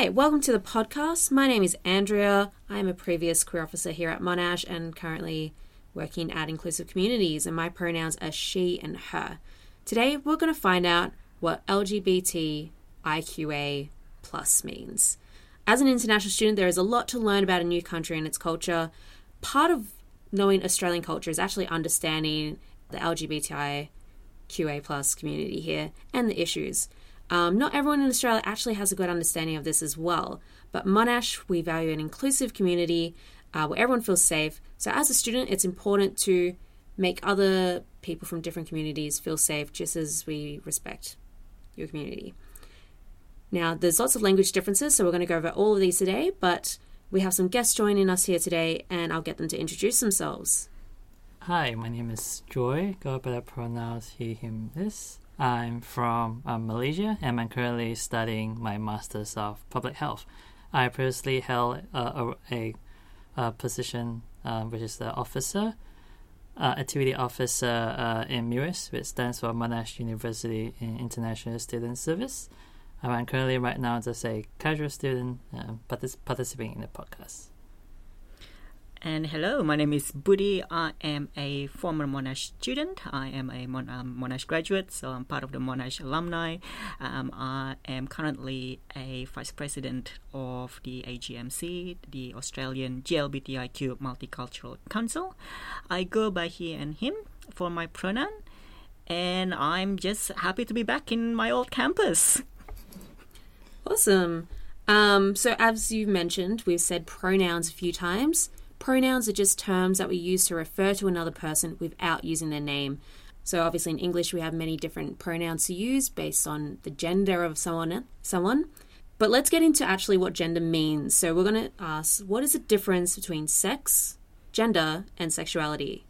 Hi, welcome to the podcast. My name is Andrea. I am a previous queer officer here at Monash and currently working at Inclusive Communities, and my pronouns are she and her. Today, we're going to find out what LGBTIQA plus means. As an international student, there is a lot to learn about a new country and its culture. Part of knowing Australian culture is actually understanding the LGBTIQA plus community here and the issues. Um, not everyone in Australia actually has a good understanding of this as well, but Monash, we value an inclusive community uh, where everyone feels safe. So, as a student, it's important to make other people from different communities feel safe just as we respect your community. Now, there's lots of language differences, so we're going to go over all of these today, but we have some guests joining us here today, and I'll get them to introduce themselves. Hi, my name is Joy. Go by the pronouns he, him, this. I'm from um, Malaysia and I'm currently studying my Masters of Public Health. I previously held a, a, position which is the officer, uh, activity officer uh, in MUIS, which stands for Monash University in International Student Service. Um, I'm currently right now just a casual student partic- participating in the podcast. And hello, my name is Budi. I am a former Monash student. I am a Mon- um, Monash graduate, so I'm part of the Monash alumni. Um, I am currently a vice president of the AGMC, the Australian GLBTIQ Multicultural Council. I go by he and him for my pronoun, and I'm just happy to be back in my old campus. Awesome. Um, so, as you've mentioned, we've said pronouns a few times. Pronouns are just terms that we use to refer to another person without using their name. So obviously in English we have many different pronouns to use based on the gender of someone someone. But let's get into actually what gender means. So we're going to ask what is the difference between sex, gender and sexuality?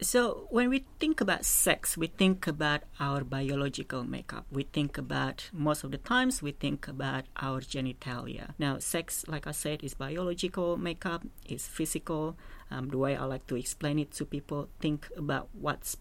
So, when we think about sex, we think about our biological makeup. We think about, most of the times, we think about our genitalia. Now, sex, like I said, is biological makeup, is physical. Um, the way I like to explain it to people, think about what's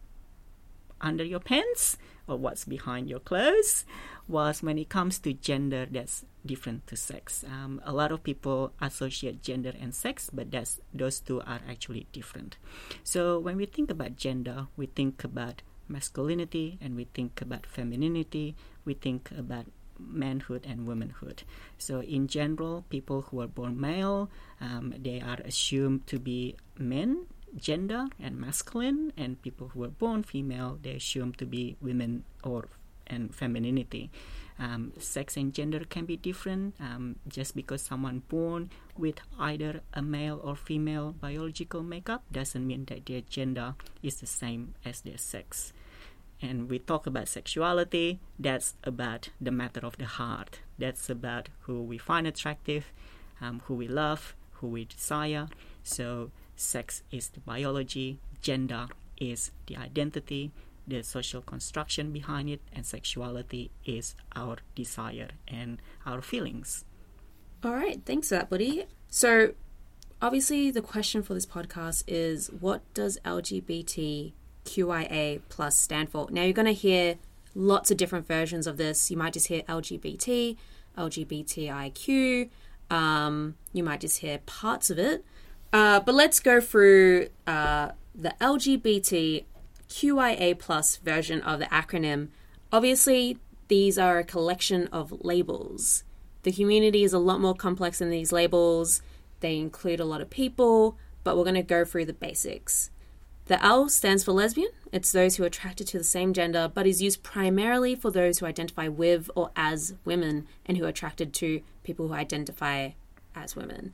under your pants or what's behind your clothes. Was when it comes to gender, that's different to sex. Um, a lot of people associate gender and sex, but that's, those two are actually different. So when we think about gender, we think about masculinity and we think about femininity, we think about manhood and womanhood. So in general, people who are born male, um, they are assumed to be men, gender and masculine, and people who are born female, they assume to be women or and femininity um, sex and gender can be different. Um, just because someone born with either a male or female biological makeup doesn't mean that their gender is the same as their sex. And we talk about sexuality, that's about the matter of the heart. That's about who we find attractive, um, who we love, who we desire. So, sex is the biology, gender is the identity, the social construction behind it, and sexuality is our desire and our feelings. All right, thanks for that, Budi. So, obviously, the question for this podcast is what does LGBTQIA plus stand for? Now, you're going to hear lots of different versions of this. You might just hear LGBT, LGBTIQ, um, you might just hear parts of it. Uh, but let's go through uh, the LGBT QIA plus version of the acronym. Obviously, these are a collection of labels. The community is a lot more complex than these labels. They include a lot of people, but we're going to go through the basics. The L stands for lesbian. It's those who are attracted to the same gender, but is used primarily for those who identify with or as women and who are attracted to people who identify as women.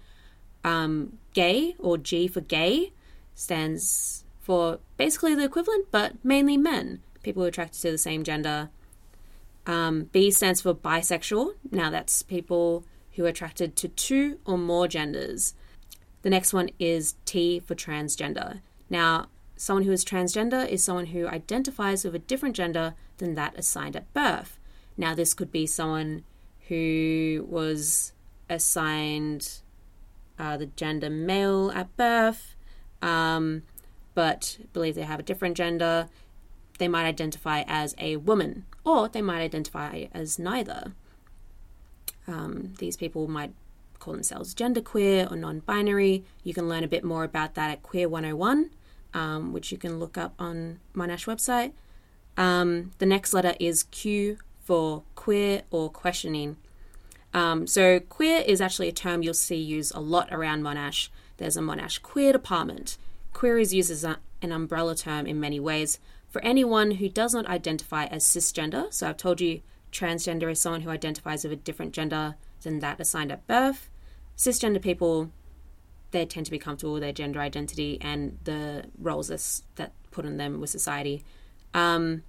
Um, gay, or G for gay, stands for basically the equivalent, but mainly men, people who are attracted to the same gender. Um, B stands for bisexual. Now that's people who are attracted to two or more genders. The next one is T for transgender. Now, someone who is transgender is someone who identifies with a different gender than that assigned at birth. Now, this could be someone who was assigned uh, the gender male at birth, um, but believe they have a different gender, they might identify as a woman, or they might identify as neither. Um, these people might call themselves genderqueer or non binary. You can learn a bit more about that at Queer 101, um, which you can look up on Monash website. Um, the next letter is Q for queer or questioning. Um, so, queer is actually a term you'll see used a lot around Monash. There's a Monash queer department. Queer is used as a, an umbrella term in many ways for anyone who does not identify as cisgender. So, I've told you transgender is someone who identifies with a different gender than that assigned at birth. Cisgender people, they tend to be comfortable with their gender identity and the roles that put on them with society. Um,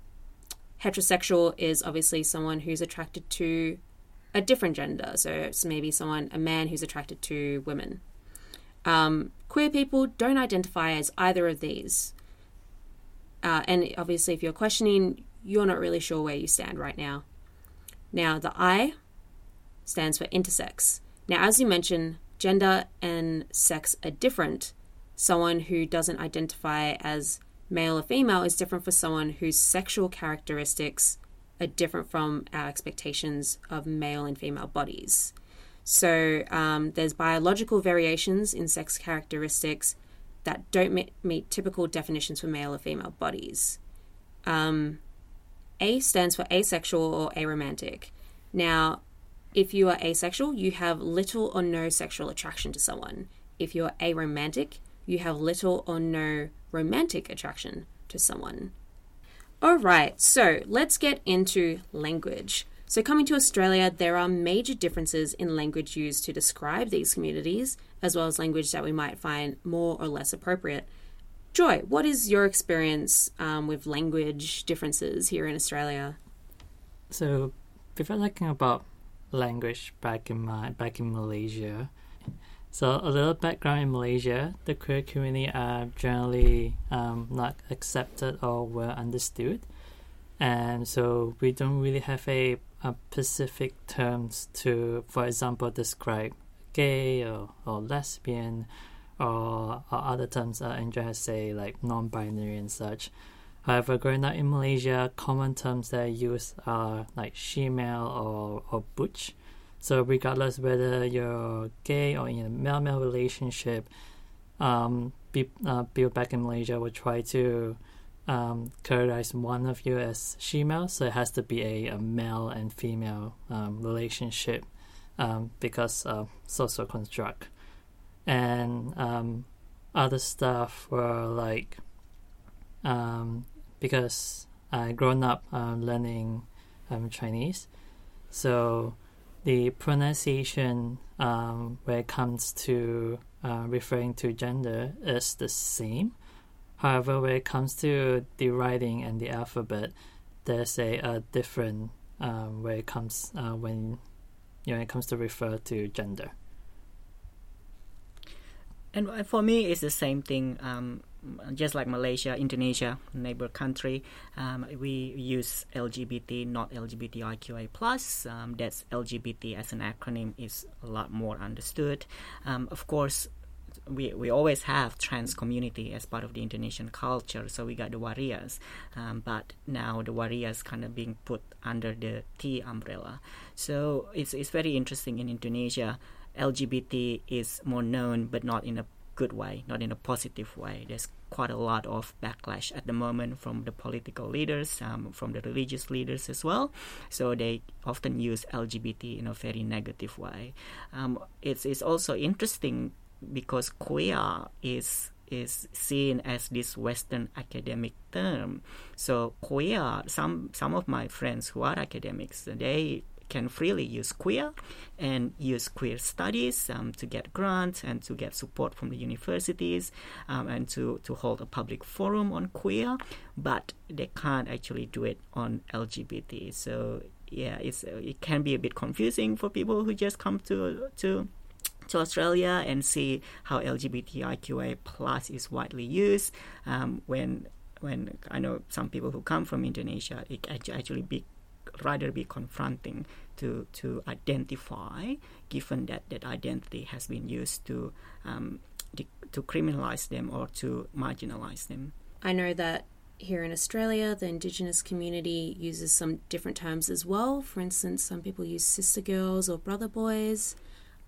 heterosexual is obviously someone who's attracted to a different gender. So it's maybe someone, a man who's attracted to women. Um, queer people don't identify as either of these. Uh, and obviously, if you're questioning, you're not really sure where you stand right now. Now, the I stands for intersex. Now, as you mentioned, gender and sex are different. Someone who doesn't identify as male or female is different for someone whose sexual characteristics are different from our expectations of male and female bodies. So um, there's biological variations in sex characteristics that don't meet, meet typical definitions for male or female bodies. Um, a stands for asexual or aromantic. Now, if you are asexual, you have little or no sexual attraction to someone. If you're aromantic, you have little or no romantic attraction to someone. All right, so let's get into language. So, coming to Australia, there are major differences in language used to describe these communities, as well as language that we might find more or less appropriate. Joy, what is your experience um, with language differences here in Australia? So, before talking about language back in my back in Malaysia, so a little background in Malaysia, the queer community are generally um, not accepted or well understood, and so we don't really have a, a specific terms to, for example, describe gay or, or lesbian, or, or other terms uh, in general say like non-binary and such. However, growing up in Malaysia, common terms that are used are like she-male or, or butch so regardless whether you're gay or in a male-male relationship, um, be, uh, back in Malaysia will try to um, characterize one of you as she-male. So it has to be a, a male and female um, relationship um, because of social construct. And um, other stuff were like um, because I grown up uh, learning um, Chinese, so the pronunciation um, when it comes to uh, referring to gender is the same. However, when it comes to the writing and the alphabet, there's a, a different um, where it comes uh, when you know it comes to refer to gender. And for me, it's the same thing. Um, just like Malaysia, Indonesia, neighbor country, um, we use LGBT, not LGBTIQA plus. Um, that's LGBT as an acronym is a lot more understood. Um, of course, we, we always have trans community as part of the Indonesian culture. So we got the Warias, um, but now the Warias kind of being put under the T umbrella. So it's it's very interesting in Indonesia. LGBT is more known, but not in a good way, not in a positive way. There's quite a lot of backlash at the moment from the political leaders, um, from the religious leaders as well. So they often use LGBT in a very negative way. Um, it's it's also interesting because queer is is seen as this Western academic term. So queer, some some of my friends who are academics, they can freely use queer and use queer studies um, to get grants and to get support from the universities um, and to, to hold a public forum on queer, but they can't actually do it on LGBT. So yeah, it's it can be a bit confusing for people who just come to to to Australia and see how LGBTIQA plus is widely used um, when when I know some people who come from Indonesia, it actually be rather be confronting to to identify, given that that identity has been used to um, to criminalize them or to marginalize them. I know that here in Australia, the Indigenous community uses some different terms as well. For instance, some people use sister girls or brother boys,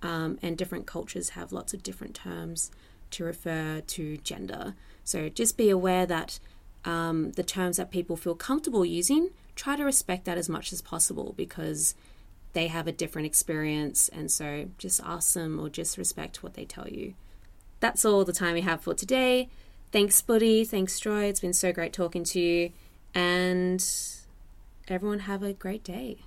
um, and different cultures have lots of different terms to refer to gender. So just be aware that um, the terms that people feel comfortable using, try to respect that as much as possible because they have a different experience, and so just ask them or just respect what they tell you. That's all the time we have for today. Thanks, Budi. Thanks, Joy. It's been so great talking to you. And everyone have a great day.